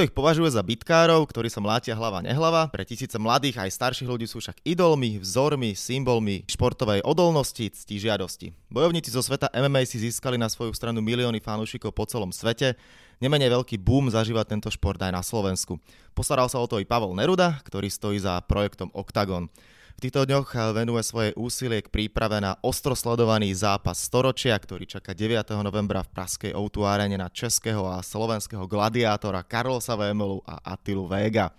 Niekto ich považuje za bitkárov, ktorí sa mlátia hlava nehlava. Pre tisíce mladých aj starších ľudí sú však idolmi, vzormi, symbolmi športovej odolnosti, cti žiadosti. Bojovníci zo sveta MMA si získali na svoju stranu milióny fanúšikov po celom svete. Nemenej veľký boom zažíva tento šport aj na Slovensku. Postaral sa o to i Pavel Neruda, ktorý stojí za projektom Octagon. V týchto dňoch venuje svoje úsilie k príprave na ostro sledovaný zápas storočia, ktorý čaká 9. novembra v Praskej Arene na českého a slovenského gladiátora Karlosa Vémolu a Attilu Vega.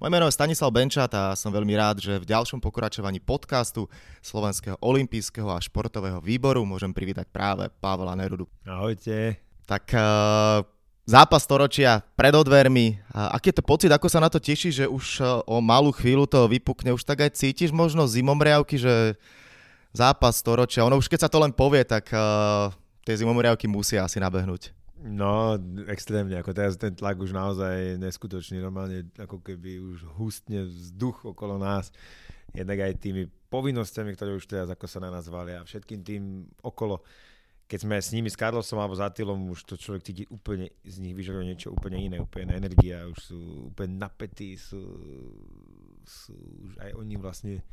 Moje meno je Stanislav Benčat a som veľmi rád, že v ďalšom pokračovaní podcastu Slovenského olympijského a športového výboru môžem privítať práve Pavla Nerudu. Ahojte. Tak uh, zápas storočia pred odvermi. A aký je to pocit, ako sa na to teší, že už e, o malú chvíľu to vypukne, už tak aj cítiš možno zimomriavky, že zápas storočia, ono už keď sa to len povie, tak uh, tie zimomriavky musia asi nabehnúť. No, extrémne, ako teraz ten tlak už naozaj neskutočný, normálne ako keby už hustne vzduch okolo nás, jednak aj tými povinnosťami, ktoré už teraz ako sa na nás valia, všetkým tým okolo keď sme s nimi, s Carlosom alebo s Attilom, už to človek cíti úplne, z nich vyžaruje niečo úplne iné, úplne energia, už sú úplne napätí, sú, sú už aj oni vlastne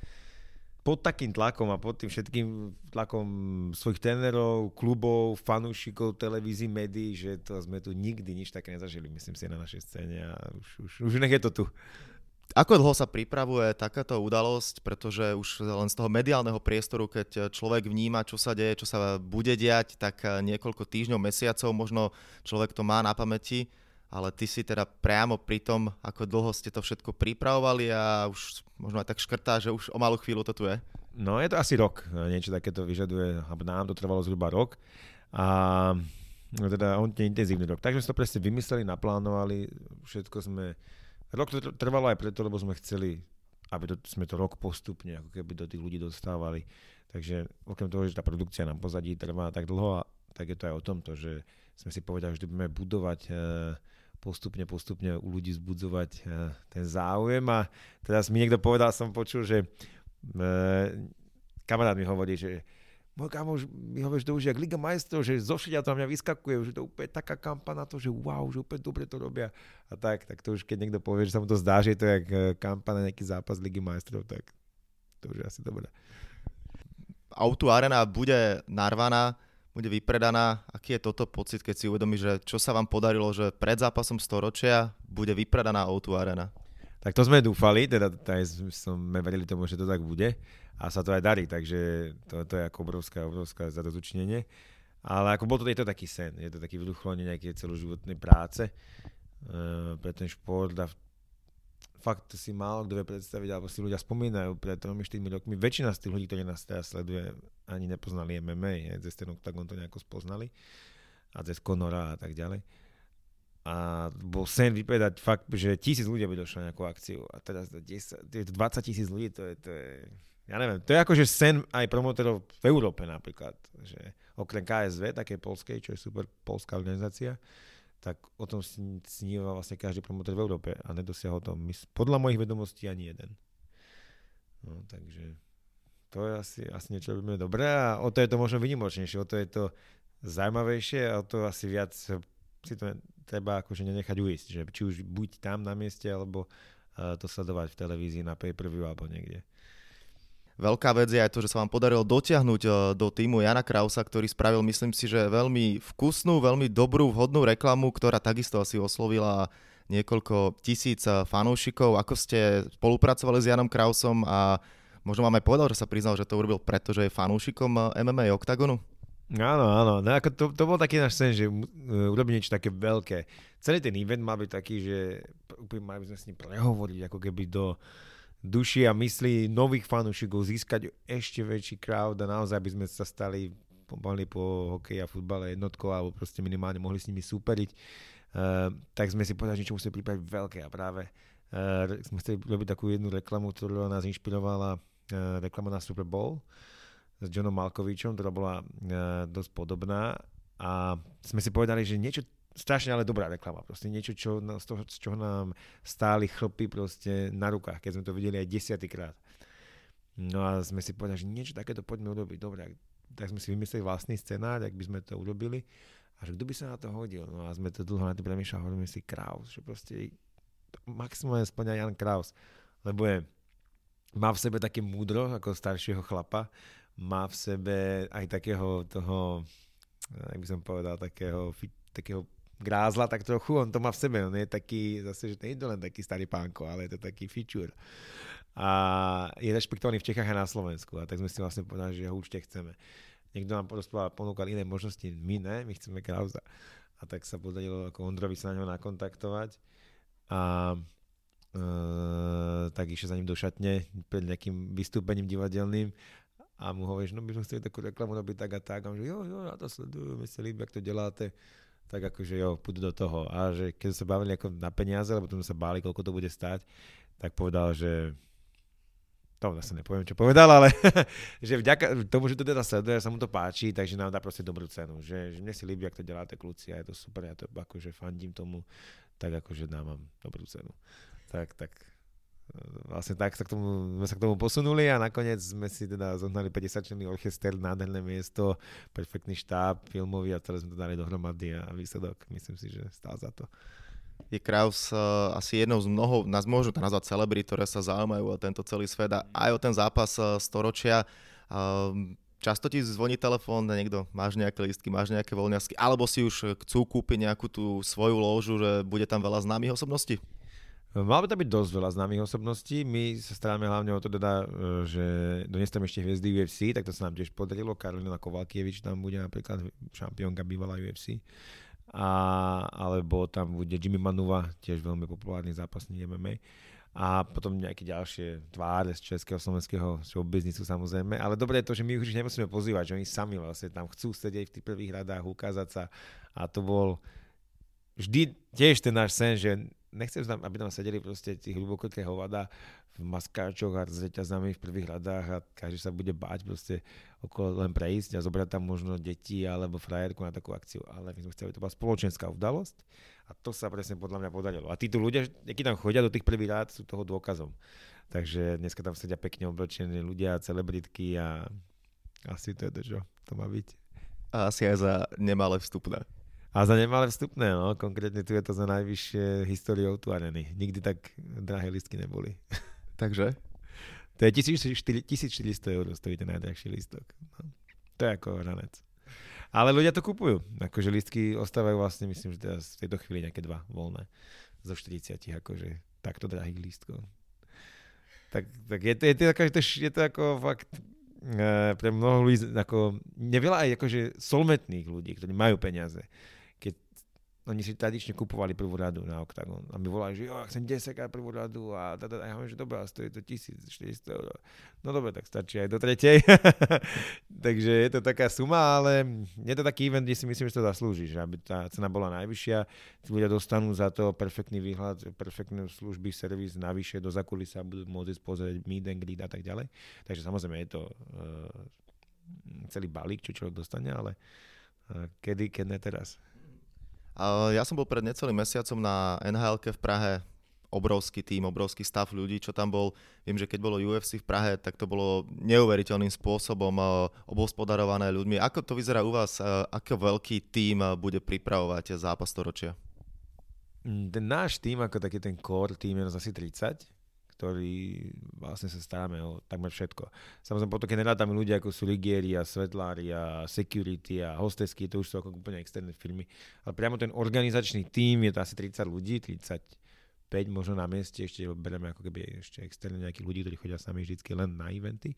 pod takým tlakom a pod tým všetkým tlakom svojich trénerov, klubov, fanúšikov, televízií, médií, že to sme tu nikdy nič také nezažili, myslím si, na našej scéne a už, už, už nech je to tu. Ako dlho sa pripravuje takáto udalosť, pretože už len z toho mediálneho priestoru, keď človek vníma, čo sa deje, čo sa bude diať, tak niekoľko týždňov, mesiacov možno človek to má na pamäti, ale ty si teda priamo pri tom, ako dlho ste to všetko pripravovali a už možno aj tak škrtá, že už o malú chvíľu to tu je. No je to asi rok, niečo takéto vyžaduje, alebo nám to trvalo zhruba rok a no teda on intenzívny rok. Takže sme to presne vymysleli, naplánovali, všetko sme Rok to trvalo aj preto, lebo sme chceli, aby to, sme to rok postupne ako keby do tých ľudí dostávali. Takže okrem toho, že tá produkcia nám pozadí trvá tak dlho, tak je to aj o tomto, že sme si povedali, že budeme budovať e, postupne, postupne u ľudí zbudzovať e, ten záujem a teraz mi niekto povedal, som počul, že e, kamarát mi hovorí, že môj kamoš mi hovorí, že už je Liga majstrov, že zo to mňa vyskakuje, že to úplne taká kampa na to, že wow, že úplne dobre to robia. A tak, tak to už keď niekto povie, že sa mu to zdá, že je to jak e, kampa na nejaký zápas Ligy majstrov, tak to už je asi dobré. Auto Arena bude narvaná, bude vypredaná. Aký je toto pocit, keď si uvedomí, že čo sa vám podarilo, že pred zápasom storočia bude vypredaná Auto Arena? Tak to sme dúfali, teda sme verili tomu, že to tak bude a sa to aj darí, takže to, to je ako obrovská, obrovská zadozučnenie. Ale ako bol to, je to taký sen, je to taký vyduchlenie nejaké celoživotnej práce uh, pre ten šport a fakt si málo kto vie predstaviť, alebo si ľudia spomínajú pred 3-4 rokmi. Väčšina z tých ľudí, ktorí nás teraz sleduje, ani nepoznali MMA, je, cez ten Octagon to nejako spoznali a cez Conora a tak ďalej. A bol sen vypovedať fakt, že tisíc ľudí by došlo na nejakú akciu a teraz 10, 20 tisíc ľudí, to je, to je ja neviem, to je akože sen aj promotorov v Európe napríklad, že okrem KSV, také polskej, čo je super polská organizácia, tak o tom sníva vlastne každý promotor v Európe a nedosiahol to podľa mojich vedomostí ani jeden. No, takže to je asi, asi niečo robíme dobré a o to je to možno vynimočnejšie, o to je to zaujímavejšie a o to asi viac si to treba akože nenechať uísť, že či už buď tam na mieste, alebo uh, to sledovať v televízii na pay-per-view alebo niekde. Veľká vec je aj to, že sa vám podarilo dotiahnuť eh, do týmu Jana Krausa, ktorý spravil, myslím si, že veľmi vkusnú, veľmi dobrú, vhodnú reklamu, ktorá takisto asi oslovila niekoľko tisíc eh, fanúšikov. Ako ste spolupracovali s Janom Krausom a možno vám aj povedal, že sa priznal, že to urobil preto, že je fanúšikom MMA Octagonu? Áno, áno. No ako to, to bol taký náš sen, že urobiť niečo také veľké. Celý ten event má byť taký, že úplne mali sme s ním prehovoriť ako keby do, duši a mysli nových fanúšikov, získať ešte väčší crowd a naozaj by sme sa stali pomaly po hokeji a futbale jednotkou alebo proste minimálne mohli s nimi súperiť. Uh, tak sme si povedali, že niečo musíme pripraviť veľké a práve uh, sme chceli robiť takú jednu reklamu, ktorá nás inšpirovala uh, reklama na Super Bowl s Johnom Malkovičom, ktorá bola uh, dosť podobná a sme si povedali, že niečo strašne ale dobrá reklama. Proste niečo, čo, z, toho, z čoho nám stáli chlpy proste na rukách, keď sme to videli aj desiatýkrát. No a sme si povedali, že niečo takéto poďme urobiť. Dobre, tak sme si vymysleli vlastný scenár, ak by sme to urobili. A že kto by sa na to hodil? No a sme to dlho na to premýšľali, hovoríme si Kraus, že proste maximálne splňa Jan Kraus, lebo je, má v sebe také múdro ako staršieho chlapa, má v sebe aj takého toho, jak by som povedal, takého, takého grázla tak trochu, on to má v sebe, on je taký, zase, že nie je to len taký starý pánko, ale je to taký fičúr. A je rešpektovaný v Čechách a na Slovensku a tak sme si vlastne povedali, že ho určite chceme. Niekto nám ponúkal iné možnosti, my ne, my chceme Krauza. A tak sa podarilo ako Ondrovi sa na ňo nakontaktovať a e, tak išiel za ním do šatne pred nejakým vystúpením divadelným a mu hovoríš, no by sme chceli takú reklamu robiť tak a tak. A on že jo, jo, ja to sledujem, mi sa líbi, ak to deláte tak akože jo, pôjdu do toho. A že keď sa bavili ako na peniaze, lebo sme sa báli, koľko to bude stať, tak povedal, že to zase nepoviem, čo povedal, ale že vďaka tomu, že to teda sleduje, sa mu to páči, takže nám dá proste dobrú cenu. Že, že mne si líbi, ak to deláte kľúci a je to super, ja to akože fandím tomu, tak akože dávam dobrú cenu. Tak, tak vlastne tak sa k tomu, sme sa k tomu posunuli a nakoniec sme si teda zohnali 50 členný orchester, nádherné miesto, perfektný štáb filmový a celé sme to dali dohromady a výsledok myslím si, že stál za to. Je Kraus uh, asi jednou z mnoho, nás môžu to nazvať celebry, ktoré sa zaujímajú o tento celý svet a aj o ten zápas uh, storočia. Uh, často ti zvoní telefón, niekto, máš nejaké listky, máš nejaké voľňasky, alebo si už chcú kúpiť nejakú tú svoju lóžu, že bude tam veľa známych osobností? Malo by tam byť dosť veľa známych osobností. My sa staráme hlavne o to, teda, e, že doniesť tam ešte hviezdy UFC, tak to sa nám tiež podarilo. Karolina Kovalkievič tam bude napríklad šampiónka bývalá UFC. A, alebo tam bude Jimmy Manuva, tiež veľmi populárny zápasník MMA. A potom nejaké ďalšie tváre z českého, slovenského showbiznisu samozrejme. Ale dobre je to, že my už nemusíme pozývať, že oni sami vlastne tam chcú sedieť v tých prvých radách, ukázať sa. A to bol vždy tiež ten náš sen, že nechcem, aby tam sedeli proste tí hlubokoké hovada v maskáčoch a s reťazami v prvých radách a každý sa bude báť proste okolo len prejsť a zobrať tam možno deti alebo frajerku na takú akciu. Ale my sme chceli, to bola spoločenská udalosť a to sa presne podľa mňa podarilo. A títo ľudia, akí tam chodia do tých prvých rád, sú toho dôkazom. Takže dneska tam sedia pekne oblečení ľudia, celebritky a asi to je to, čo to má byť. A asi aj za nemalé vstupné. A za nemalé vstupné, no. Konkrétne tu je to za najvyššie históriou tu areny. Nikdy tak drahé listky neboli. Takže? To je 1400 eur, stojí ten najdrahší listok. No. To je ako ranec. Ale ľudia to kupujú. Akože listky ostávajú vlastne, myslím, že teraz v tejto chvíli nejaké dva voľné. Zo 40, akože takto drahých lístkov. Tak, tak je, to, je, to, je, to, je to ako fakt e, pre mnoho ľudí, ako, neveľa aj akože solmetných ľudí, ktorí majú peniaze oni si tradične kupovali prvú radu na Octagon. A mi volali, že jo, chcem 10 krát prvú radu a, da, a ja hovorím, že dobré, stojí to 1400 eur. No dobre, tak stačí aj do tretej. Takže je to taká suma, ale je to taký event, kde si myslím, že to zaslúži, že aby tá cena bola najvyššia, tí ľudia dostanú za to perfektný výhľad, perfektné služby, servis, navyše do zakulisa budú môcť pozrieť meet and greet a tak ďalej. Takže samozrejme je to uh, celý balík, čo človek dostane, ale uh, kedy, keď ne teraz. Ja som bol pred necelým mesiacom na nhl v Prahe, obrovský tým, obrovský stav ľudí, čo tam bol. Viem, že keď bolo UFC v Prahe, tak to bolo neuveriteľným spôsobom obospodarované ľuďmi. Ako to vyzerá u vás? Aký veľký tým bude pripravovať zápas storočia? Ten náš tým, ako taký ten core tým je asi 30 ktorý vlastne sa staráme o takmer všetko. Samozrejme, potom keď nerátame ľudia ako sú Ligieri a Svetlári a Security a hostesky, to už sú ako úplne externé firmy, ale priamo ten organizačný tím je to asi 30 ľudí, 35 možno na mieste, ešte bereme ako keby ešte externe nejakých ľudí, ktorí chodia sami vždycky len na eventy.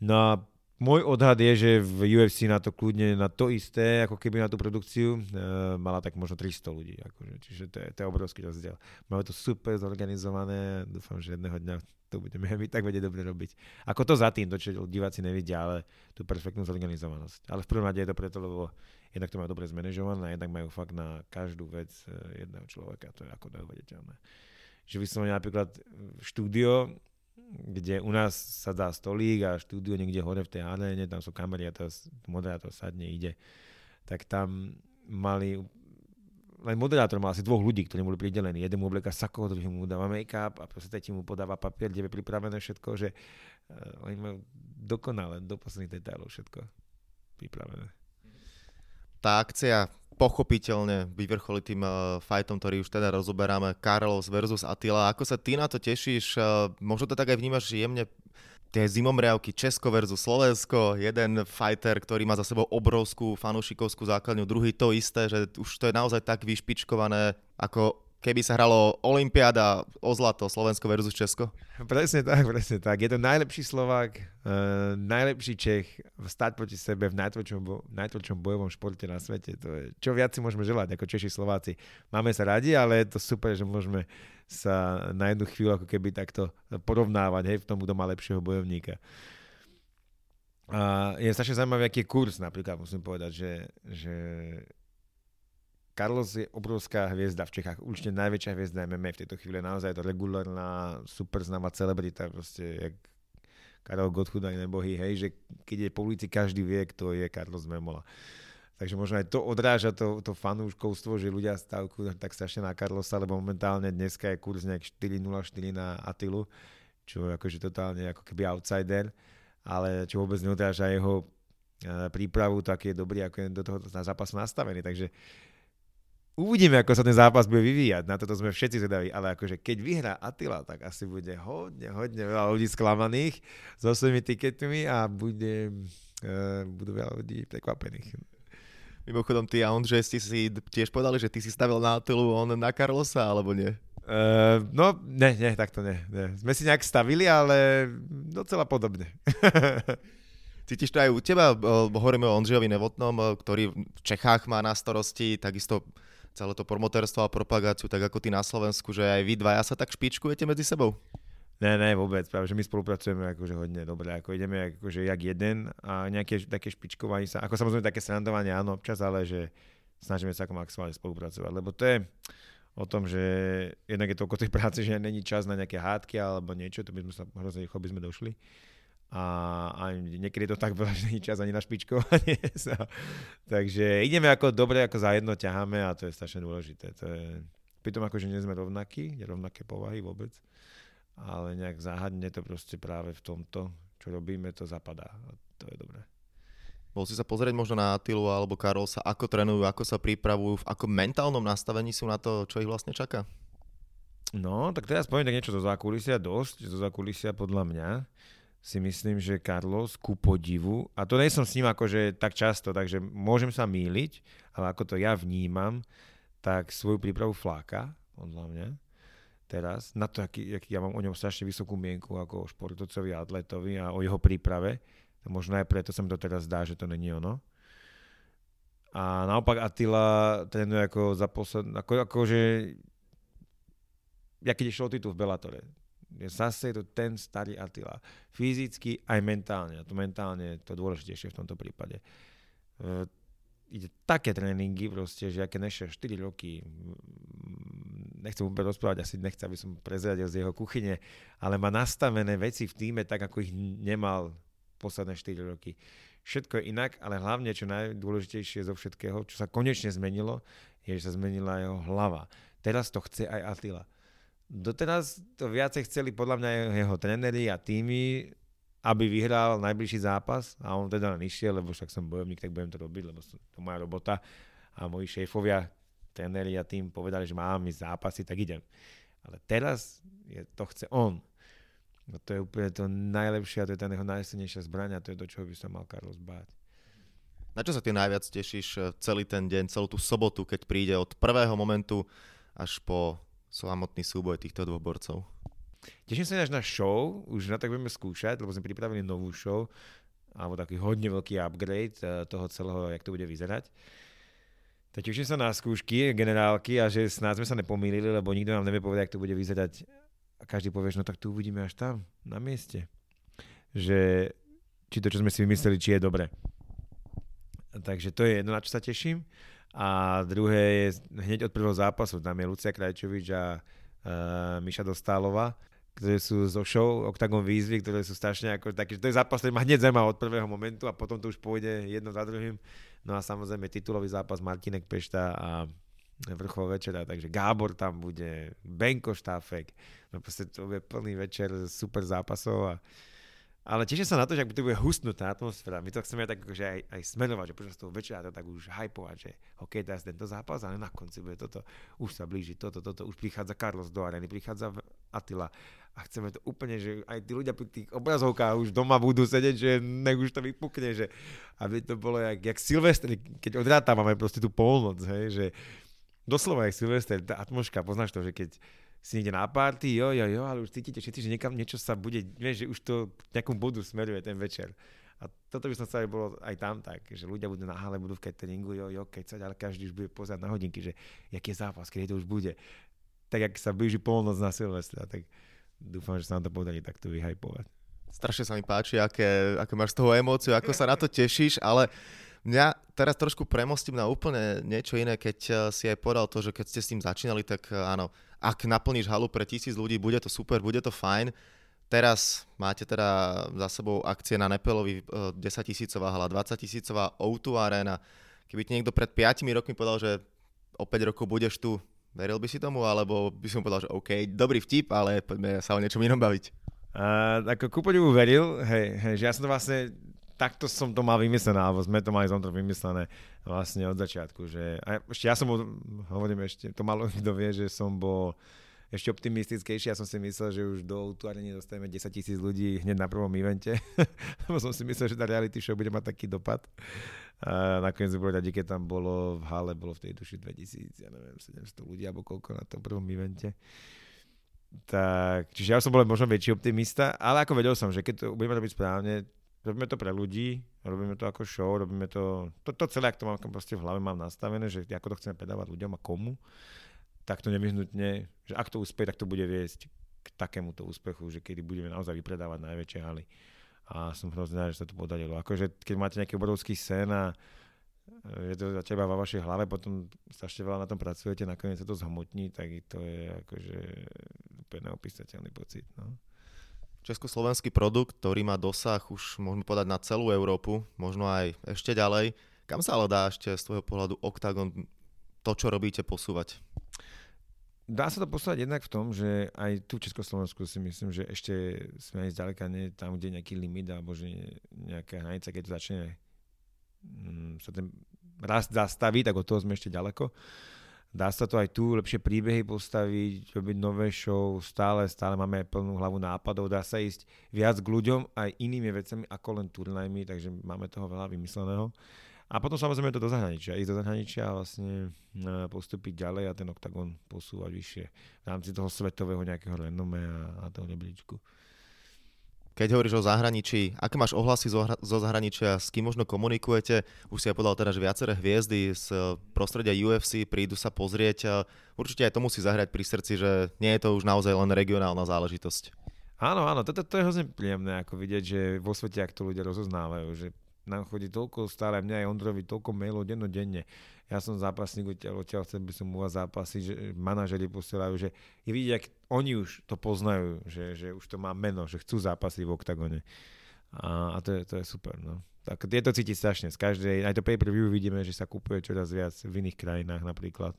No a môj odhad je, že v UFC na to kľudne, na to isté, ako keby na tú produkciu, uh, mala tak možno 300 ľudí. Akože, čiže to je, to je obrovský rozdiel. Máme to super zorganizované, dúfam, že jedného dňa to budeme my tak vedieť dobre robiť. Ako to za tým, to čo diváci nevidia, ale tú perfektnú zorganizovanosť. Ale v prvom rade je to preto, lebo jednak to majú dobre zmanéžované, jednak majú fakt na každú vec eh, jedného človeka, to je ako neuvediteľné. Že vyslovene napríklad štúdio, kde u nás sa dá stolík a štúdio niekde hore v tej aréne, tam sú kamery a teraz moderátor sadne, ide. Tak tam mali len moderátor mal asi dvoch ľudí, ktorí boli pridelení. Jeden mu oblieka sako, druhý mu dáva make-up a proste tretí mu podáva papier, kde je pripravené všetko, že uh, oni majú dokonale, do posledných detailov všetko pripravené. Tá akcia pochopiteľne vyvrcholi tým uh, fightom, ktorý už teda rozoberáme, Carlos versus Attila. Ako sa ty na to tešíš? Uh, možno to tak aj vnímaš jemne tie zimomriavky Česko versus Slovensko, jeden fighter, ktorý má za sebou obrovskú fanúšikovskú základňu, druhý to isté, že už to je naozaj tak vyšpičkované, ako keby sa hralo Olympiáda o zlato Slovensko versus Česko? Presne tak, presne tak. Je to najlepší Slovák, uh, najlepší Čech stať proti sebe v najtvrdšom, bo- bojovom športe na svete. To je, čo viac si môžeme želať ako Češi Slováci. Máme sa radi, ale je to super, že môžeme sa na jednu chvíľu ako keby takto porovnávať hej, v tom, kto má lepšieho bojovníka. A je strašne zaujímavý, aký je kurz napríklad, musím povedať, že, že Carlos je obrovská hviezda v Čechách, určite najväčšia hviezda MMA v tejto chvíli, naozaj je to regulárna, super známa celebrita, proste jak Karol Gotthard aj nebohý, hej, že keď je po ulici, každý vie, kto je Carlos Memola. Takže možno aj to odráža to, to fanúškovstvo, že ľudia stavkujú tak strašne na Carlosa, lebo momentálne dneska je kurz nejak 4.04 na Atilu, čo je akože totálne ako keby outsider, ale čo vôbec neodráža jeho eh, prípravu, tak je dobrý, ako je do toho na zápasu nastavený. Takže Uvidíme, ako sa ten zápas bude vyvíjať, na toto sme všetci zvedaví, ale akože keď vyhrá Attila, tak asi bude hodne, hodne veľa ľudí sklamaných so svojimi tiketmi a bude, uh, budú veľa ľudí prekvapených. Mimochodom, ty a Ondřej ste si tiež povedali, že ty si stavil na Attilu, on na Carlosa, alebo nie? Uh, no, ne, ne, takto ne, ne. Sme si nejak stavili, ale docela podobne. Cítiš to aj u teba? Hovoríme o Ondřejovi Nevotnom, ktorý v Čechách má na starosti takisto celé to promotérstvo a propagáciu, tak ako ty na Slovensku, že aj vy dvaja sa tak špičkujete medzi sebou? Ne, ne, vôbec, práve, že my spolupracujeme akože hodne dobre, ako ideme akože jak jeden a nejaké také špičkovanie sa, ako samozrejme také srandovanie áno občas, ale že snažíme sa ako maximálne spolupracovať, lebo to je o tom, že jednak je toľko tej práce, že není čas na nejaké hádky alebo niečo, to by sme sa hrozne by sme došli a, a niekedy to tak veľa, že čas ani na špičkovanie. takže ideme ako dobre, ako za jedno ťaháme a to je strašne dôležité. To je, pritom akože nie sme rovnakí, rovnaké povahy vôbec, ale nejak záhadne to proste práve v tomto, čo robíme, to zapadá a to je dobré. Bol si sa pozrieť možno na Atilu alebo Karolsa, ako trénujú, ako sa pripravujú, v akom mentálnom nastavení sú na to, čo ich vlastne čaká? No, tak teraz poviem tak niečo zo zákulisia, dosť zo zákulisia podľa mňa si myslím, že Carlos ku podivu, a to nie som s ním akože tak často, takže môžem sa míliť, ale ako to ja vnímam, tak svoju prípravu fláka, podľa mňa, teraz, na to, aký, aký ja mám o ňom strašne vysokú mienku ako o športovcovi atletovi a o jeho príprave. Možno aj preto sa mi to teraz zdá, že to není ono. A naopak Attila trénuje ako za posled... Ako, akože... Ja keď išlo titul v Bellatore, zase je to ten starý Attila. Fyzicky aj mentálne. A to mentálne je to dôležitejšie v tomto prípade. Uh, ide také tréningy proste, že aké neše 4 roky, nechcem úplne rozprávať, asi nechcem, aby som prezradil z jeho kuchyne, ale má nastavené veci v týme tak, ako ich nemal posledné 4 roky. Všetko je inak, ale hlavne, čo najdôležitejšie zo všetkého, čo sa konečne zmenilo, je, že sa zmenila jeho hlava. Teraz to chce aj Attila doteraz to viacej chceli podľa mňa jeho tréneri a týmy, aby vyhral najbližší zápas a on teda išiel, lebo však som bojovník, tak budem to robiť, lebo to moja robota a moji šéfovia, tréneri a tým povedali, že mám ísť zápasy, tak idem. Ale teraz je, to chce on. No to je úplne to najlepšie a to je tá jeho najsilnejšia zbraň a to je to, čo by sa mal Carlos báť. Na čo sa ty najviac tešíš eh, celý ten deň, celú tú sobotu, keď príde od prvého momentu až po samotný súboj týchto dvoch borcov. Teším sa až na show, už na tak budeme skúšať, lebo sme pripravili novú show, alebo taký hodne veľký upgrade eh, toho celého, jak to bude vyzerať. Tak teším sa na skúšky generálky a že snáď sme sa nepomýlili, lebo nikto nám nevie povedať, jak to bude vyzerať. A každý povie, no tak tu uvidíme až tam, na mieste. Že či to, čo sme si vymysleli, či je dobre. Takže to je jedno, na čo sa teším. A druhé je hneď od prvého zápasu, tam je Lucia Krajčovič a uh, Miša Dostálova, ktoré sú zo show Octagon výzvy, ktoré sú strašne ako také, to je zápas, ktorý ma hneď zaujíma od prvého momentu a potom to už pôjde jedno za druhým. No a samozrejme titulový zápas Martinek Pešta a vrchol večera, takže Gábor tam bude, Benko Štáfek, no proste to bude plný večer super zápasov a ale teším sa na to, že ak to bude hustnutá atmosféra. My to chceme tak akože aj, aj smerovať, že počas toho večera to tak už hypovať, že OK, teraz tento zápas, ale na konci bude toto, už sa blíži toto, toto, už prichádza Carlos do areny, prichádza Attila. A chceme to úplne, že aj tí ľudia pri tých obrazovkách už doma budú sedieť, že nech už to vypukne, že aby to bolo jak, jak Silvestr, keď odrátávame proste tú polnoc, hej, že doslova jak Silvestr, tá atmosféra, poznáš to, že keď si niekde na party, jo, jo, jo, ale už cítite všetci, že niekam niečo sa bude, vieš, že už to nejakom bodu smeruje ten večer. A toto by som aj bolo aj tam tak, že ľudia budú na hale, budú v cateringu, jo, jo, sa, ale každý už bude pozerať na hodinky, že jaký je zápas, keď to už bude. Tak, ak sa blíži polnoc na Silvestra, tak dúfam, že sa nám to podarí takto vyhajpovať. Strašne sa mi páči, aké, aké máš z toho emóciu, ako sa na to tešíš, ale Mňa teraz trošku premostím na úplne niečo iné, keď eh, si aj povedal to, že keď ste s tým začínali, tak eh, áno, ak naplníš halu pre tisíc ľudí, bude to super, bude to fajn. Teraz máte teda za sebou akcie na Nepelovi 10 eh, tisícová hala, 20 tisícová O2 Arena. Keby ti niekto pred 5 rokmi povedal, že o 5 rokov budeš tu, veril by si tomu, alebo by som povedal, že OK, dobrý vtip, ale poďme sa o niečom inom baviť. Uh, ako ku veril, hej, hej, že ja som to vlastne takto som to mal vymyslené, alebo sme to mali to vymyslené vlastne od začiatku. Že, a ešte ja som bol, hovorím ešte, to malo kto vie, že som bol ešte optimistickejší. Ja som si myslel, že už do ani dostaneme 10 tisíc ľudí hneď na prvom evente. Lebo som si myslel, že tá reality show bude mať taký dopad. A nakoniec bolo radi, keď tam bolo v hale, bolo v tej duši 2000, ja neviem, 700 ľudí alebo koľko na tom prvom evente. Tak, čiže ja som bol možno väčší optimista, ale ako vedel som, že keď to budeme robiť správne, robíme to pre ľudí, robíme to ako show, robíme to, to, to celé, ak to mám proste v hlave mám nastavené, že ako to chceme predávať ľuďom a komu, tak to nevyhnutne, že ak to úspie, tak to bude viesť k takémuto úspechu, že kedy budeme naozaj vypredávať najväčšie haly. A som hrozne že sa to podarilo. Akože keď máte nejaký obrovský sen a je to za teba vo vašej hlave, potom strašne veľa na tom pracujete, nakoniec sa to zhmotní, tak to je akože úplne neopísateľný pocit. No československý produkt, ktorý má dosah už môžeme povedať na celú Európu, možno aj ešte ďalej. Kam sa ale dá ešte z tvojho pohľadu Octagon to, čo robíte, posúvať? Dá sa to posúvať jednak v tom, že aj tu v Československu si myslím, že ešte sme aj zďaleka nie tam, kde je nejaký limit alebo že nejaká hranica, keď to začne mm, sa ten rast zastaví, tak od toho sme ešte ďaleko. Dá sa to aj tu, lepšie príbehy postaviť, robiť nové show, stále, stále máme plnú hlavu nápadov, dá sa ísť viac k ľuďom aj inými vecami ako len turnajmi, takže máme toho veľa vymysleného. A potom samozrejme to do zahraničia, ísť do zahraničia a vlastne e, postúpiť ďalej a ten oktagon posúvať vyššie v rámci toho svetového nejakého renome a, a toho rebríčku. Keď hovoríš o zahraničí, aké máš ohlasy zo, zo zahraničia, s kým možno komunikujete? Už si ja povedal teda, že viaceré hviezdy z prostredia UFC prídu sa pozrieť. Určite aj to musí zahrať pri srdci, že nie je to už naozaj len regionálna záležitosť. Áno, áno, toto to je hrozne príjemné, ako vidieť, že vo svete, ak to ľudia rozoznávajú, že nám chodí toľko stále, mňa aj Ondrovi toľko mailov dennodenne. Ja som zápasník odtiaľ, odtiaľ chcel by som u vás zápasiť, že manažeri posielajú, že je vidieť, ak oni už to poznajú, že, že už to má meno, že chcú zápasy v oktagone. A, a to, je, to je super. No. Tak je to cítiť strašne. Z každej, aj to pay-per-view vidíme, že sa kupuje čoraz viac v iných krajinách napríklad.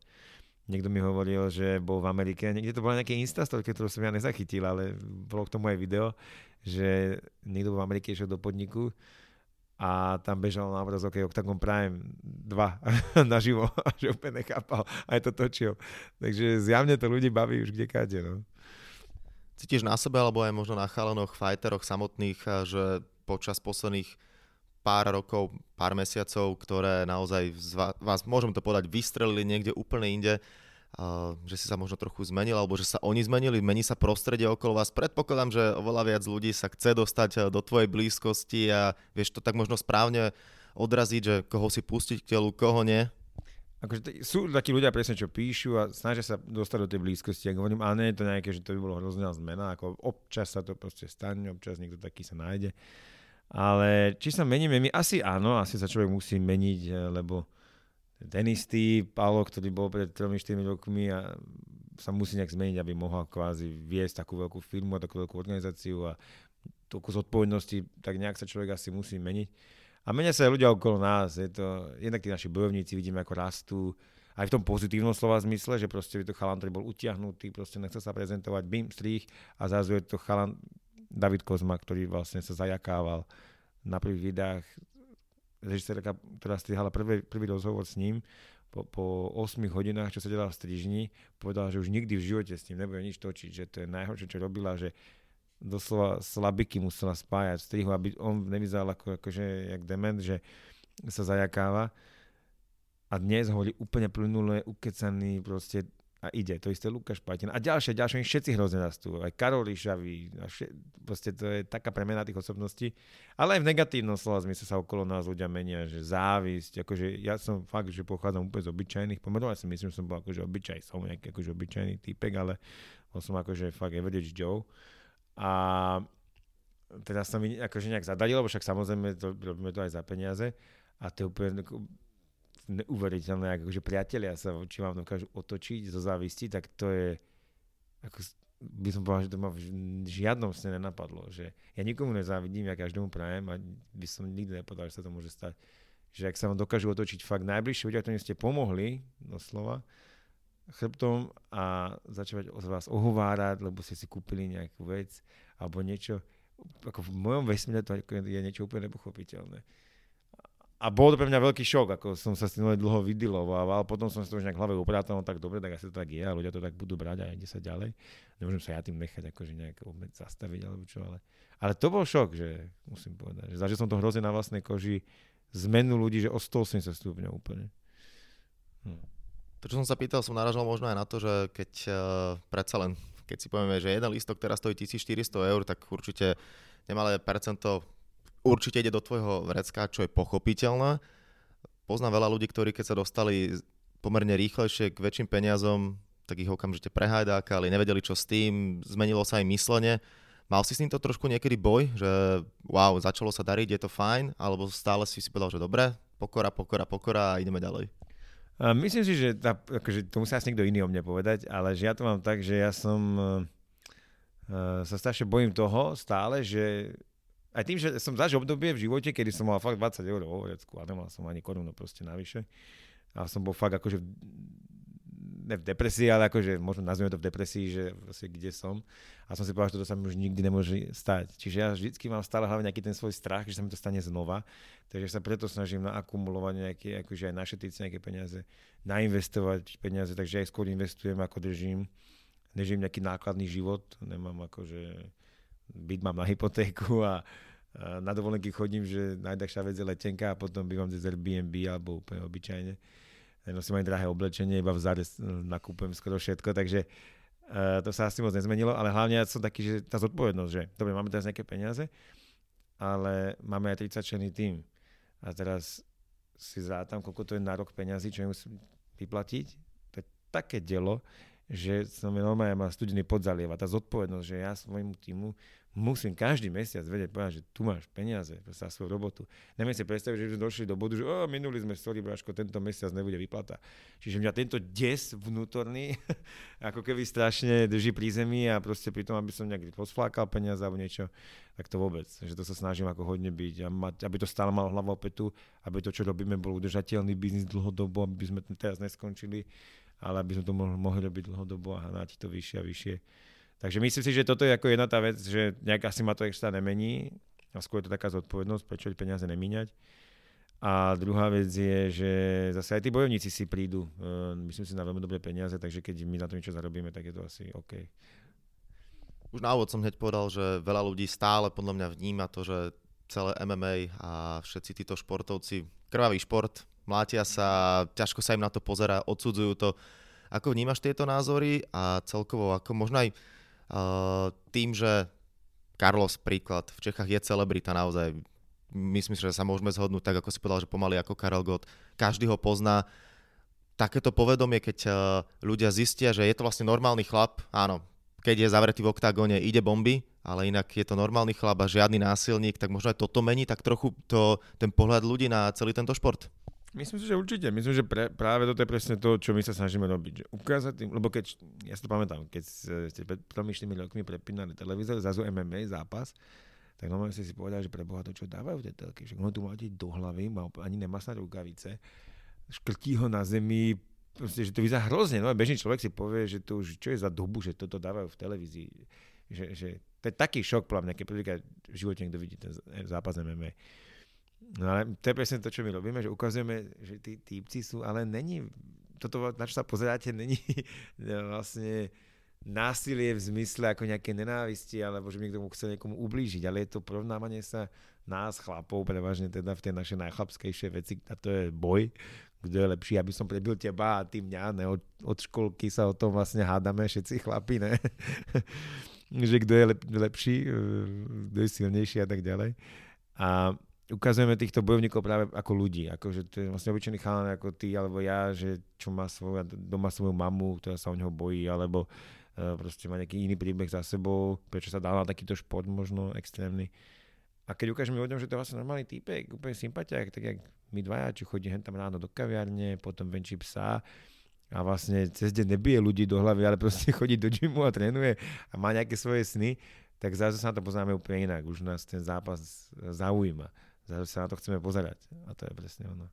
Niekto mi hovoril, že bol v Amerike, niekde to bola nejaké Instastorke, ktorú som ja nezachytil, ale bolo k tomu aj video, že niekto v Amerike išiel do podniku a tam bežal na obrazovke Octagon Prime 2 naživo a že úplne nechápal aj to točil. Takže zjavne to ľudí baví už kde kade. No. Cítiš na sebe alebo aj možno na chalanoch, fajteroch samotných, že počas posledných pár rokov, pár mesiacov, ktoré naozaj vás, môžem to povedať, vystrelili niekde úplne inde, že si sa možno trochu zmenil, alebo že sa oni zmenili, mení sa prostredie okolo vás. Predpokladám, že oveľa viac ľudí sa chce dostať eh, do tvojej blízkosti a vieš to tak možno správne odraziť, že koho si pustiť k telu, koho nie. Akože sú takí ľudia presne, čo píšu a snažia sa dostať do tej blízkosti. Ak hovorím, ale nie je to nejaké, že to by bolo hrozná zmena, ako občas sa to proste stane, občas niekto taký sa nájde. Ale či sa meníme my? Asi áno, asi sa človek musí meniť, eh, lebo ten istý Paolo, ktorý bol pred 3-4 rokmi a sa musí nejak zmeniť, aby mohol kvázi viesť takú veľkú firmu a takú veľkú organizáciu a toľko zodpovednosti, tak nejak sa človek asi musí meniť. A menia sa aj ľudia okolo nás. Je to, jednak tí naši bojovníci vidíme, ako rastú, aj v tom pozitívnom slova zmysle, že proste je to chalan, ktorý bol utiahnutý, proste nechcel sa prezentovať, bim, strých a zrazu je to chalan David Kozma, ktorý vlastne sa zajakával na prvých videách, režisérka, ktorá strihala prvý, prvý rozhovor s ním, po, po 8 hodinách, čo sa delala v strižni, povedala, že už nikdy v živote s ním nebude nič točiť, že to je najhoršie, čo robila, že doslova slabiky musela spájať v strihu, aby on nevyzeral ako, akože jak dement, že sa zajakáva. A dnes hovorí úplne plynulé, ukecaný, proste a ide. To isté Lukáš Patina. A ďalšie, ďalšie, všetci hrozne rastú. Aj Karol Ríšavý. A vše, proste to je taká premena tých osobností. Ale aj v negatívnom slova zmysle sa okolo nás ľudia menia, že závisť. Akože ja som fakt, že pochádzam úplne z obyčajných pomerov. Ja si myslím, že som bol akože obyčaj. Som nejaký akože obyčajný typek, ale bol som akože fakt average Joe. A teraz sa mi akože nejak zadalilo, lebo však samozrejme to, robíme to aj za peniaze. A to je úplne neuveriteľné, ako že priatelia sa voči vám dokážu otočiť zo závisti, tak to je, ako by som povedal, že to ma v žiadnom sne nenapadlo, že ja nikomu nezávidím, ja každému prajem a by som nikdy nepovedal, že sa to môže stať. Že ak sa vám dokážu otočiť fakt najbližšie ľudia, ktorí ste pomohli, doslova, chrbtom a začať od vás ohovárať, lebo ste si kúpili nejakú vec alebo niečo, ako v mojom vesmíre to je niečo úplne nepochopiteľné a bol to pre mňa veľký šok, ako som sa s tým dlho vydiloval, potom som si to už nejak hlave uprátal, no tak dobre, tak asi to tak je a ľudia to tak budú brať a ide sa ďalej. Nemôžem sa ja tým nechať akože nejak zastaviť alebo čo, ale, ale to bol šok, že musím povedať, že zažil som to hrozne na vlastnej koži, zmenu ľudí, že o 180 stupňov úplne. Hm. To, čo som sa pýtal, som naražal možno aj na to, že keď uh, predsa len, keď si povieme, že jeden listok teraz stojí 1400 eur, tak určite nemalé percento určite ide do tvojho vrecka, čo je pochopiteľné. Poznám veľa ľudí, ktorí keď sa dostali pomerne rýchlejšie k väčším peniazom, tak ich okamžite prehajdákali, nevedeli čo s tým, zmenilo sa im myslenie. Mal si s týmto trošku niekedy boj, že wow, začalo sa dariť, je to fajn, alebo stále si si povedal, že dobre, pokora, pokora, pokora a ideme ďalej? Myslím si, že tá, akože, to musí asi niekto iný o mne povedať, ale že ja to mám tak, že ja som uh, sa strašne bojím toho stále, že aj tým, že som zažil obdobie v živote, kedy som mal fakt 20 eur vo vrecku a nemal som ani korunu proste navyše. A som bol fakt akože ne v depresii, ale akože možno nazveme to v depresii, že vlastne kde som. A som si povedal, že toto sa mi už nikdy nemôže stať. Čiže ja vždycky mám stále hlavne nejaký ten svoj strach, že sa mi to stane znova. Takže sa preto snažím naakumulovať nejaké, akože aj našetriť nejaké peniaze, nainvestovať peniaze, takže aj skôr investujem, ako držím. Nežím nejaký nákladný život, nemám akože byt mám na hypotéku a, a na dovolenky chodím, že najdrahšia vec je letenka a potom bývam cez Airbnb alebo úplne obyčajne. Nosím aj drahé oblečenie, iba v záde nakúpujem skoro všetko, takže uh, to sa asi moc nezmenilo, ale hlavne ja som taký, že tá zodpovednosť, že dobre, máme teraz nejaké peniaze, ale máme aj 30 členný tým. A teraz si zrátam, koľko to je na rok peniazy, čo musím vyplatiť. To je také dielo, že som normálne má studený podzalieva. Tá zodpovednosť, že ja svojmu týmu musím každý mesiac vedieť povedať, že tu máš peniaze za svoju robotu. Neviem si predstaviť, že sme došli do bodu, že oh, minuli sme, sorry, Braško, tento mesiac nebude vyplata. Čiže mňa tento des vnútorný ako keby strašne drží pri zemi a proste pri tom, aby som nejak posflákal peniaze alebo niečo, tak to vôbec. Že to sa snažím ako hodne byť a mať, aby to stále malo hlavu opätu, aby to, čo robíme, bol udržateľný biznis dlhodobo, aby sme teraz neskončili, ale aby sme to mohli, robiť dlhodobo a hnáť to vyššie a vyššie. Takže myslím si, že toto je ako jedna tá vec, že nejak asi ma to extra nemení a skôr je to taká zodpovednosť, prečo peniaze nemíňať. A druhá vec je, že zase aj tí bojovníci si prídu, uh, myslím si, na veľmi dobré peniaze, takže keď my na to niečo zarobíme, tak je to asi OK. Už na úvod som hneď povedal, že veľa ľudí stále podľa mňa vníma to, že celé MMA a všetci títo športovci, krvavý šport, mlátia sa, ťažko sa im na to pozera, odsudzujú to. Ako vnímaš tieto názory a celkovo ako možno aj tým, že Carlos príklad v Čechách je celebrita naozaj. Myslím si, že sa môžeme zhodnúť tak, ako si povedal, že pomaly ako Karel Gott. Každý ho pozná. Takéto povedomie, keď ľudia zistia, že je to vlastne normálny chlap, áno, keď je zavretý v oktagóne, ide bomby, ale inak je to normálny chlap a žiadny násilník, tak možno aj toto mení tak trochu to, ten pohľad ľudí na celý tento šport. Myslím si, že určite. Myslím, že pre, práve toto je presne to, čo my sa snažíme robiť. Že ukázať tým, lebo keď, ja si to pamätám, keď ste pred 3 rokmi prepínali televízor, zrazu MMA zápas, tak normálne ste si povedali, že pre Boha to čo dávajú v tej telke, že ono tu máte do hlavy, má, ani nemá snad rukavice, škrtí ho na zemi, proste, že to vyzerá hrozne. No a bežný človek si povie, že to už, čo je za dobu, že toto dávajú v televízii. Že, že to je taký šok, mňa, keď v živote niekto vidí ten zápas MMA. No ale to je presne to, čo my robíme, že ukazujeme, že tí típci sú, ale není, toto, na čo sa pozeráte, není vlastne násilie v zmysle ako nejaké nenávisti, alebo že niekto chcel niekomu ublížiť, ale je to porovnávanie sa nás, chlapov, prevažne teda v tej našej najchlapskejšej veci, a to je boj, kto je lepší, aby som prebil teba a ty mňa, ne? Od, od školky sa o tom vlastne hádame všetci chlapi, ne? že kto je lep, lepší, e, kto je silnejší a tak ďalej. A ukazujeme týchto bojovníkov práve ako ľudí, ako že to je vlastne obyčajný chalan ako ty alebo ja, že čo má svoju, doma svoju mamu, ktorá sa o neho bojí, alebo uh, proste má nejaký iný príbeh za sebou, prečo sa dá na takýto šport možno extrémny. A keď ukážeme ľuďom, že to je vlastne normálny týpek, úplne sympatiák, tak jak my dvaja, čo chodí hen tam ráno do kaviarne, potom venčí psa a vlastne cez deň nebije ľudí do hlavy, ale proste chodí do gymu a trénuje a má nejaké svoje sny, tak zrazu sa na to poznáme úplne inak. Už nás ten zápas zaujíma. Zrazu sa na to chceme pozerať. A to je presne ono.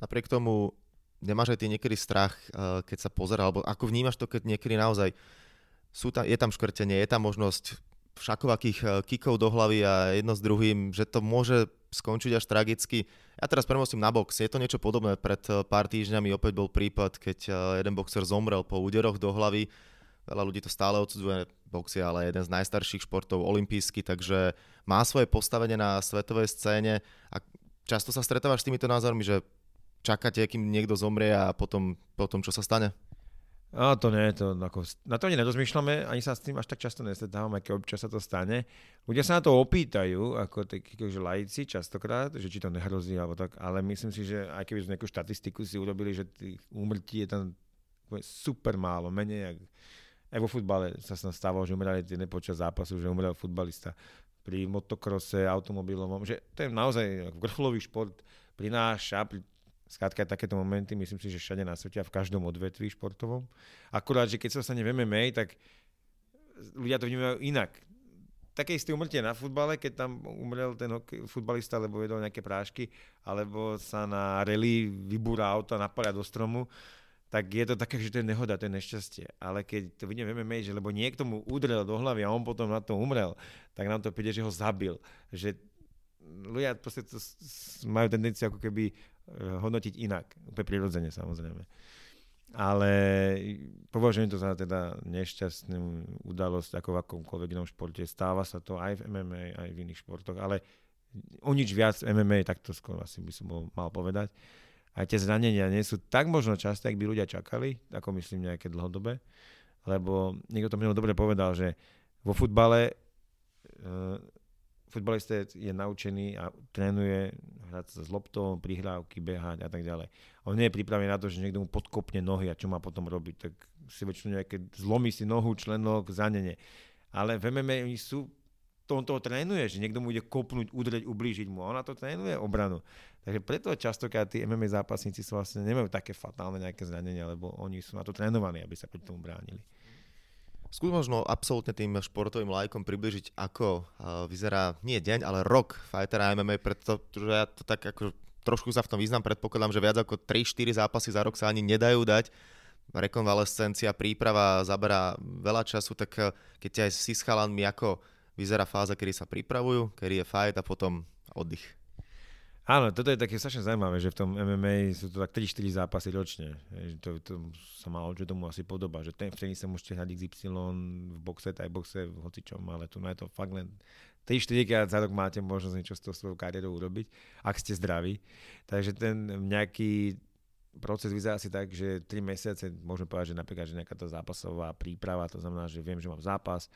Napriek tomu nemáš aj ty niekedy strach, eh, keď sa pozera, alebo ako vnímaš to, keď niekedy naozaj sú tam, je tam škrtenie, je tam možnosť všakovakých eh, kikov do hlavy a jedno s druhým, že to môže skončiť až tragicky. Ja teraz premostím na box. Je to niečo podobné. Pred eh, pár týždňami opäť bol prípad, keď jeden boxer zomrel po úderoch do hlavy. Veľa ľudí to stále odsudzuje. Box je ale jeden z najstarších športov olimpijský, takže má svoje postavenie na svetovej scéne a často sa stretávaš s týmito názormi, že čakáte, kým niekto zomrie a potom, potom čo sa stane? A to nie, to, ako, na to ani nedozmýšľame, ani sa s tým až tak často nestretávame, keď občas sa to stane. Ľudia sa na to opýtajú, ako takí že laici častokrát, že či to nehrozí alebo tak, ale myslím si, že aj keby sme nejakú štatistiku si urobili, že tých úmrtí je tam super málo, menej jak aj vo futbale sa sa stávalo, že umreli tie počas zápasu, že umrel futbalista pri motokrose, automobilovom, že to je naozaj vrcholový šport, prináša, pri Skrátka takéto momenty, myslím si, že všade na svete a v každom odvetví športovom. Akurát, že keď sa stane v MMA, tak ľudia to vnímajú inak. Také isté umrtie na futbale, keď tam umrel ten futbalista, lebo jedol nejaké prášky, alebo sa na rally vybúra auto a napadá do stromu, tak je to také, že to je nehoda, to je nešťastie. Ale keď to vidíme v MMA, že lebo niekto mu udrel do hlavy a on potom na to umrel, tak nám to príde, že ho zabil. Že ľudia proste to majú tendenciu ako keby Eh, hodnotiť inak. Úplne prirodzene samozrejme. Ale považujem to za teda nešťastnú udalosť ako v akomkoľvek inom športe. Stáva sa to aj v MMA, aj v iných športoch, ale o nič viac MMA, tak to skôr asi by som bol, mal povedať. Aj tie zranenia nie sú tak možno časté, ak by ľudia čakali, ako myslím nejaké dlhodobé. Lebo niekto to minul dobre povedal, že vo futbale uh, futbalista je, naučený a trénuje hrať sa s loptou, prihrávky, behať a tak ďalej. On nie je pripravený na to, že niekto mu podkopne nohy a čo má potom robiť, tak si väčšinou nejaké zlomí si nohu, členok, zranenie. Ale v MMA sú to on toho trénuje, že niekto mu ide kopnúť, udreť, ublížiť mu. A ona to trénuje obranu. Takže preto častokrát tí MMA zápasníci sú vlastne nemajú také fatálne nejaké zranenia, lebo oni sú na to trénovaní, aby sa pri tomu bránili. Skús možno absolútne tým športovým lajkom približiť, ako vyzerá nie deň, ale rok fightera MMA, pretože ja to tak ako trošku sa v tom význam, predpokladám, že viac ako 3-4 zápasy za rok sa ani nedajú dať. Rekonvalescencia, príprava zaberá veľa času, tak eh, keď aj si s chalanmi, ako vyzerá fáza, kedy sa pripravujú, kedy je fight a potom oddych. Áno, toto je také strašne zaujímavé, že v tom MMA sú to tak 3-4 zápasy ročne. To, to sa malo, že tomu asi podobá, že ten vtedy sa môžete hrať XY v boxe, aj boxe, v hocičom, ale tu na je to fakt len 3-4 krát za rok máte možnosť niečo s tou svojou kariérou urobiť, ak ste zdraví. Takže ten nejaký proces vyzerá asi tak, že 3 mesiace, môžeme povedať, že napríklad že nejaká tá zápasová príprava, to znamená, že viem, že mám zápas,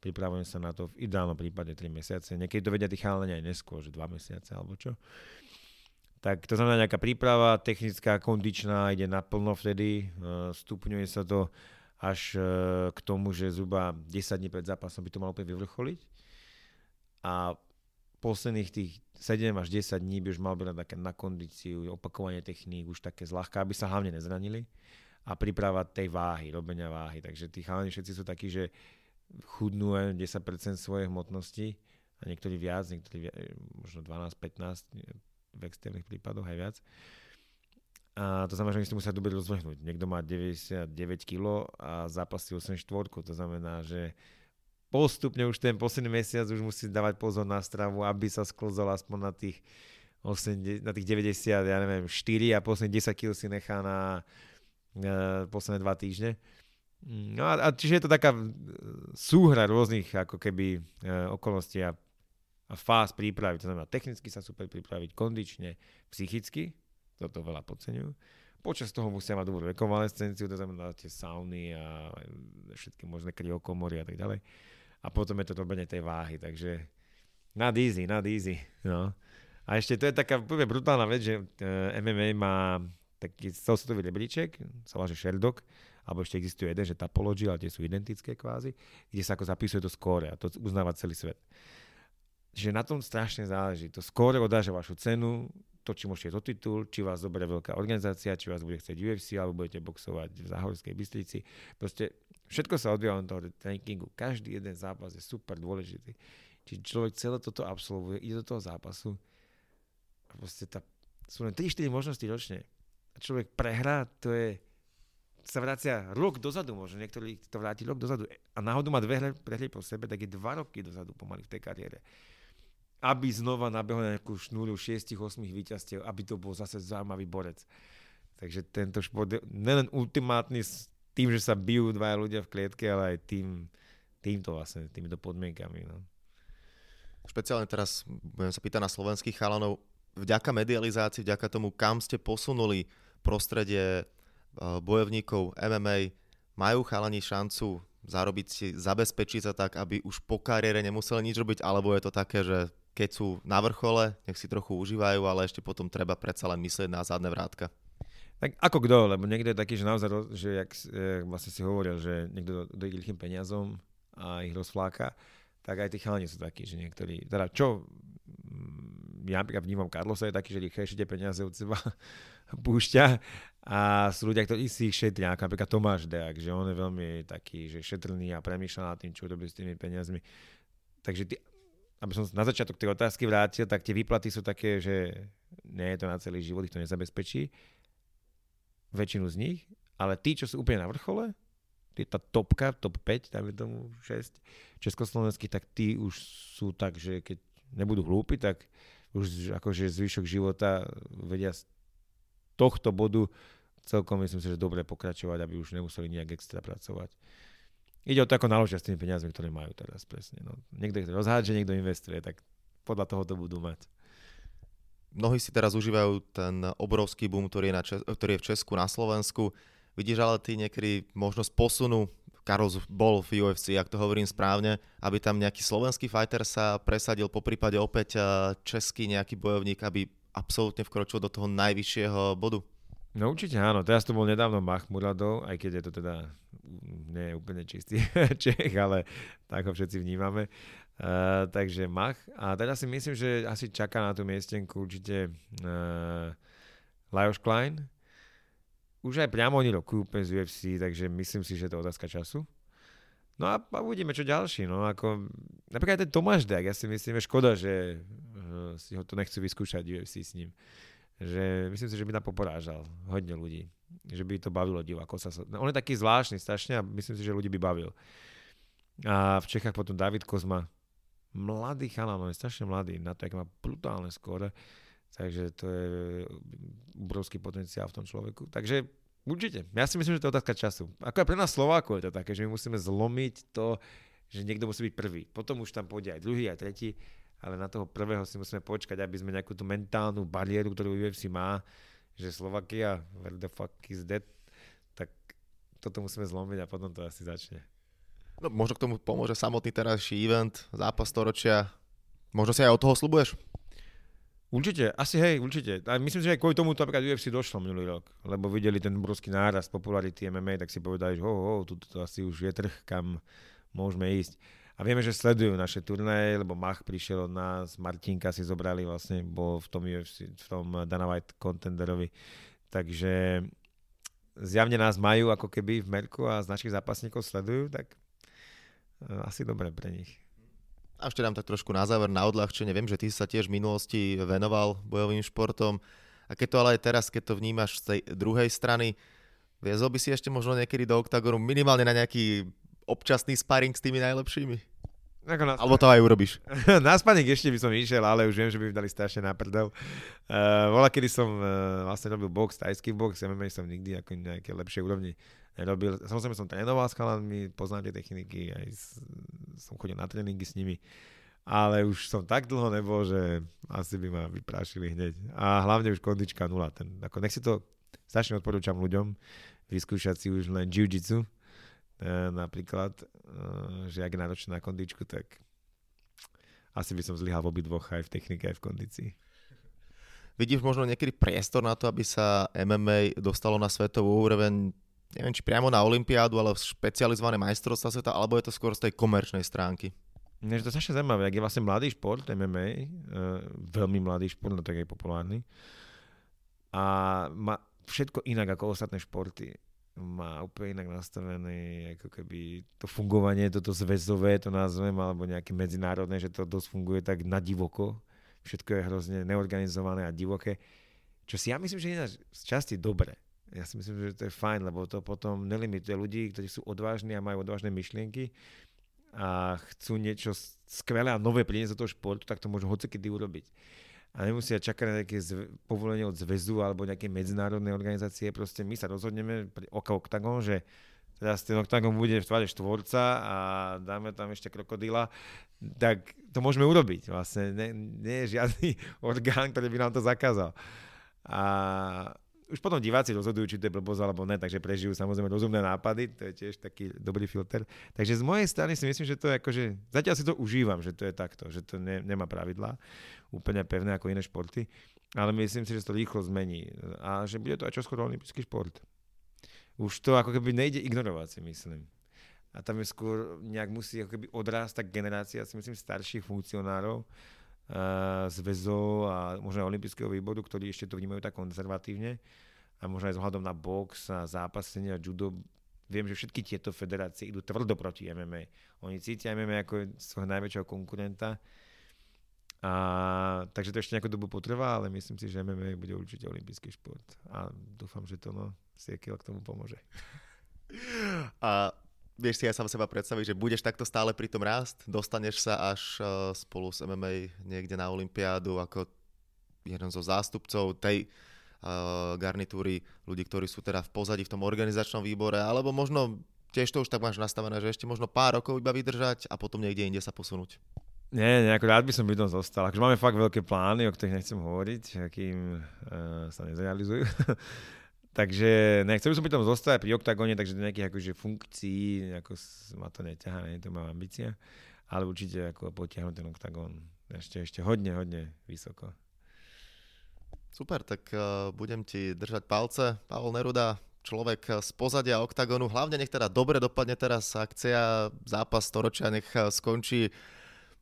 pripravujem sa na to v ideálnom prípade 3 mesiace. Niekedy to vedia tí chalani aj neskôr, že 2 mesiace alebo čo. Tak to znamená nejaká príprava, technická, kondičná, ide naplno vtedy, e, stupňuje sa to až e, k tomu, že zhruba 10 dní pred zápasom by to malo úplne vyvrcholiť. A posledných tých 7 až 10 dní by už mal byť také na kondíciu, opakovanie techník, už také zľahka, aby sa hlavne nezranili a príprava tej váhy, robenia váhy. Takže tí chalani všetci sú takí, že chudnú 10% svojej hmotnosti a niektorí viac, niektorí viac, možno 12-15, v extrémnych prípadoch aj viac. A to znamená, že oni si musia dobre rozvrhnúť. Niekto má 99 kg a zápasí 84, to znamená, že postupne už ten posledný mesiac už musí dávať pozor na stravu, aby sa sklzol aspoň na tých, 80, na tých 90, ja neviem, 4 a posledných 10 kg si nechá na uh, posledné dva týždne. No a, a čiže je to taká súhra rôznych ako keby uh, okolností a, a fáz prípravy. To znamená technicky sa super pripraviť, kondične, psychicky, toto veľa podceňujú. Počas toho musia mať dobrú rekonvalescenciu, to znamená tie sauny a všetky možné kryokomory a tak ďalej. A potom je to robenie tej váhy, takže nad easy, nad easy. No. A ešte to je taká úplne brutálna vec, že eh, MMA má taký celosvetový rebríček, sa volá, že Sherdog, alebo ešte existuje jeden, že Tapology, ale tie sú identické kvázi, kde sa ako zapisuje to skóre a to uznáva celý svet. Čiže na tom strašne záleží. To skóre odáže vašu cenu, to, či môžete to titul, či vás zoberie veľká organizácia, či vás bude chcieť UFC, alebo budete boxovať v Záhorskej Bystrici. Proste všetko sa odvíja od toho tréningu. Každý jeden zápas je super dôležitý. Čiže človek celé toto absolvuje, ide do toho zápasu a proste tá, sú len 3-4 možnosti ročne. A človek prehrá, to je sa vracia rok dozadu, možno niektorí to vráti rok dozadu a náhodou má dve prehry po sebe, tak je dva roky dozadu pomaly v tej kariére aby znova nabehol nejakú šnúru 6-8 víťazstiev, aby to bol zase zaujímavý borec. Takže tento šport je nelen ultimátny s tým, že sa bijú dvaja ľudia v klietke, ale aj tým, týmto vlastne, týmito podmienkami. No. Špeciálne teraz budem sa pýtať na slovenských chalanov, vďaka medializácii, vďaka tomu, kam ste posunuli prostredie bojovníkov MMA, majú chalani šancu zarobiť si, zabezpečiť sa tak, aby už po kariére nemuseli nič robiť, alebo je to také, že keď sú na vrchole, nech si trochu užívajú, ale ešte potom treba predsa len myslieť na zadné vrátka. Tak ako kto, lebo niekto je taký, že naozaj, že jak, jak vlastne si hovoril, že niekto dojde lichým peniazom a ich rozfláka, tak aj tí chalani sú takí, že niektorí, teda čo, mm, ja napríklad vnímam Carlosa je taký, že rýchlejšie tie peniaze od seba púšťa a sú ľudia, ktorí si ich šetria, ako napríklad Tomáš Deak, že on je veľmi taký, že šetrný a premýšľa nad tým, čo robí s tými peniazmi. Takže tí, aby som na začiatok tej otázky vrátil, tak tie výplaty sú také, že nie je to na celý život, ich to nezabezpečí. Väčšinu z nich, ale tí, čo sú úplne na vrchole, tí, tá topka, top 5, dáme tomu 6 československých, tak tí už sú tak, že keď nebudú hlúpi, tak už akože zvyšok života vedia tohto bodu celkom myslím si, že dobre pokračovať, aby už nemuseli nejak extra pracovať. Ide o to, ako naložia s tými peniazmi, ktoré majú teraz presne. No. Niekto ich rozhádže, niekto investuje, tak podľa toho to budú mať. Mnohí si teraz užívajú ten obrovský boom, ktorý je, na Čes- ktorý je v Česku, na Slovensku. Vidíš ale ty niekedy možnosť posunu, Karol bol v UFC, ak to hovorím správne, aby tam nejaký slovenský fighter sa presadil, po prípade opäť eh, český nejaký bojovník, aby absolútne vkročil do toho najvyššieho bodu? No určite áno, teraz to bol nedávno Mahmuradov, aj keď je to teda nie je úplne čistý Čech, ale tak ho všetci vnímame. Uh, takže Mach. A teda si myslím, že asi čaká na tú miestenku určite uh, Lajos Klein. Už aj priamo oni rokujú úplne z UFC, takže myslím si, že je to otázka času. No a, a uvidíme, čo ďalší. No, ako, napríklad aj ten Tomáš Dek, ja si myslím, že škoda, že si ho to nechcú vyskúšať UFC s ním. Že myslím si, že by nám poporážal hodne ľudí že by to bavilo divákov. On je taký zvláštny strašne a myslím si, že ľudí by bavil. A v Čechách potom David Kozma, mladý chalán, on je strašne mladý, na to, jak má brutálne skóre, takže to je obrovský potenciál v tom človeku. Takže určite, ja si myslím, že to je otázka času. Ako aj pre nás Slovákov je to také, že my musíme zlomiť to, že niekto musí byť prvý. Potom už tam pôjde aj druhý, aj tretí, ale na toho prvého si musíme počkať, aby sme nejakú tú mentálnu bariéru, ktorú UFC má, že Slovakia, where the fuck is that, tak toto musíme zlomiť a potom to asi začne. No, možno k tomu pomôže samotný terajší event, zápas storočia. Možno si aj od toho slubuješ? Určite, asi hej, určite. A myslím, že aj kvôli tomu to napríklad UFC došlo minulý rok, lebo videli ten obrovský náraz popularity MMA, tak si povedali, že ho, ho, tu to asi už je trh, kam môžeme ísť. A vieme, že sledujú naše turnaje, lebo Mach prišiel od nás, Martinka si zobrali vlastne, bol v tom, UFC, v tom Dana White contenderovi. Takže zjavne nás majú ako keby v Merku a z našich zápasníkov sledujú, tak e, asi dobre pre nich. A ešte dám tak trošku na záver, na odľahčenie. Viem, že ty sa tiež v minulosti venoval bojovým športom. A keď to ale aj teraz, keď to vnímaš z tej druhej strany, viezol by si ešte možno niekedy do oktagonu minimálne na nejaký občasný sparring s tými najlepšími? Ako na Alebo to aj urobíš. na spaník ešte by som išiel, ale už viem, že by mi dali strašne na prdel. Uh, vola, kedy som uh, vlastne robil box, tajský box, MMA som nikdy ako nejaké lepšie úrovni nerobil. Samozrejme som trénoval s chalanmi, poznám tie techniky, aj s, som chodil na tréningy s nimi, ale už som tak dlho nebol, že asi by ma vyprášili hneď. A hlavne už kondička nula. Ten, ako nech si to strašne odporúčam ľuďom, vyskúšať si už len jiu-jitsu, napríklad, e, že ak je náročná na kondičku, tak asi by som zlyhal v obidvoch aj v technike, aj v kondícii. Vidíš možno niekedy priestor na to, aby sa MMA dostalo na svetovú úroveň, neviem, či priamo na Olympiádu, ale špecializované majstrovstvá sveta, alebo je to skôr z tej komerčnej stránky? Nie, to je strašne zaujímavé, ak je vlastne mladý šport, MMA, e, veľmi mladý šport, no tak aj populárny, a má všetko inak ako ostatné športy má úplne inak nastavené ako keby to fungovanie, toto zväzové to nazvem, alebo nejaké medzinárodné, že to dosť funguje tak na divoko. Všetko je hrozne neorganizované a divoké. Čo si ja myslím, že je z časti dobre. Ja si myslím, že to je fajn, lebo to potom nelimituje ľudí, ktorí sú odvážni a majú odvážne myšlienky a chcú niečo skvelé a nové priniesť do toho športu, tak to môžu hocikedy urobiť a nemusia čakať na nejaké zv- povolenie od zväzu alebo nejaké medzinárodné organizácie. Proste my sa rozhodneme pri Oka Octagon, že teraz ten Octagon bude v tváre štvorca a dáme tam ešte krokodila, tak to môžeme urobiť. Vlastne nie, nie je žiadny orgán, ktorý by nám to zakázal. A už potom diváci rozhodujú, či to je blbosť alebo ne, takže prežijú samozrejme rozumné nápady, to je tiež taký dobrý filter. Takže z mojej strany si myslím, že to je akože, zatiaľ si to užívam, že to je takto, že to ne, nemá pravidlá, úplne pevné ako iné športy, ale myslím si, že to rýchlo zmení a že bude to aj čoskoro olympijský šport. Už to ako keby nejde ignorovať si myslím. A tam je skôr nejak musí ako keby odrástať generácia, si myslím, starších funkcionárov, zväzov a možno aj olympijského výboru, ktorí ešte to vnímajú tak konzervatívne a možno aj s na box a zápasenie a judo viem, že všetky tieto federácie idú tvrdo proti MMA. Oni cítia MMA ako svojho najväčšieho konkurenta. A, takže to ešte nejakú dobu potrvá, ale myslím si, že MMA bude určite olimpijský šport. A dúfam, že to no, Siekiel k tomu pomôže. A vieš si aj sám seba predstaviť, že budeš takto stále pri tom rásť, dostaneš sa až uh, spolu s MMA niekde na Olympiádu ako jeden zo zástupcov tej uh, garnitúry ľudí, ktorí sú teda v pozadí v tom organizačnom výbore, alebo možno tiež to už tak máš nastavené, že ešte možno pár rokov iba vydržať a potom niekde inde sa posunúť. Nie, nejako rád by som tom zostal. Akože máme fakt veľké plány, o ktorých nechcem hovoriť, akým uh, sa nezrealizujú. Takže nechcel by som pri tom zostať pri oktagóne, takže do nejakých akože funkcií, ako ma to neťahá, nie to mám ambícia, ale určite ako potiahnuť ten oktagón ešte, ešte hodne, hodne vysoko. Super, tak uh, budem ti držať palce. Pavel Neruda, človek z pozadia oktagónu. Hlavne nech teda dobre dopadne teraz akcia, zápas storočia, nech eh, skončí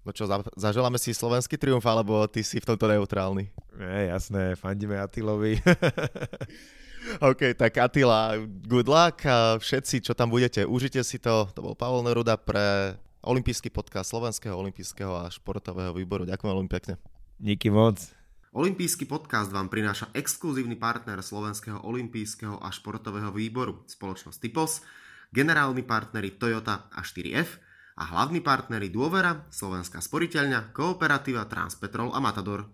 No čo, zaželáme si slovenský triumf, alebo ty si v tomto neutrálny? Nie, jasné, fandíme Atilovi. OK, tak Atila, good luck a všetci, čo tam budete, užite si to. To bol Pavel Neruda pre olympijský podcast Slovenského olympijského a športového výboru. Ďakujem veľmi pekne. Díky moc. Olympijský podcast vám prináša exkluzívny partner Slovenského olympijského a športového výboru, spoločnosť Typos, generálni partneri Toyota a 4F a hlavní partneri Dôvera, Slovenská sporiteľňa, Kooperativa, Transpetrol a Matador.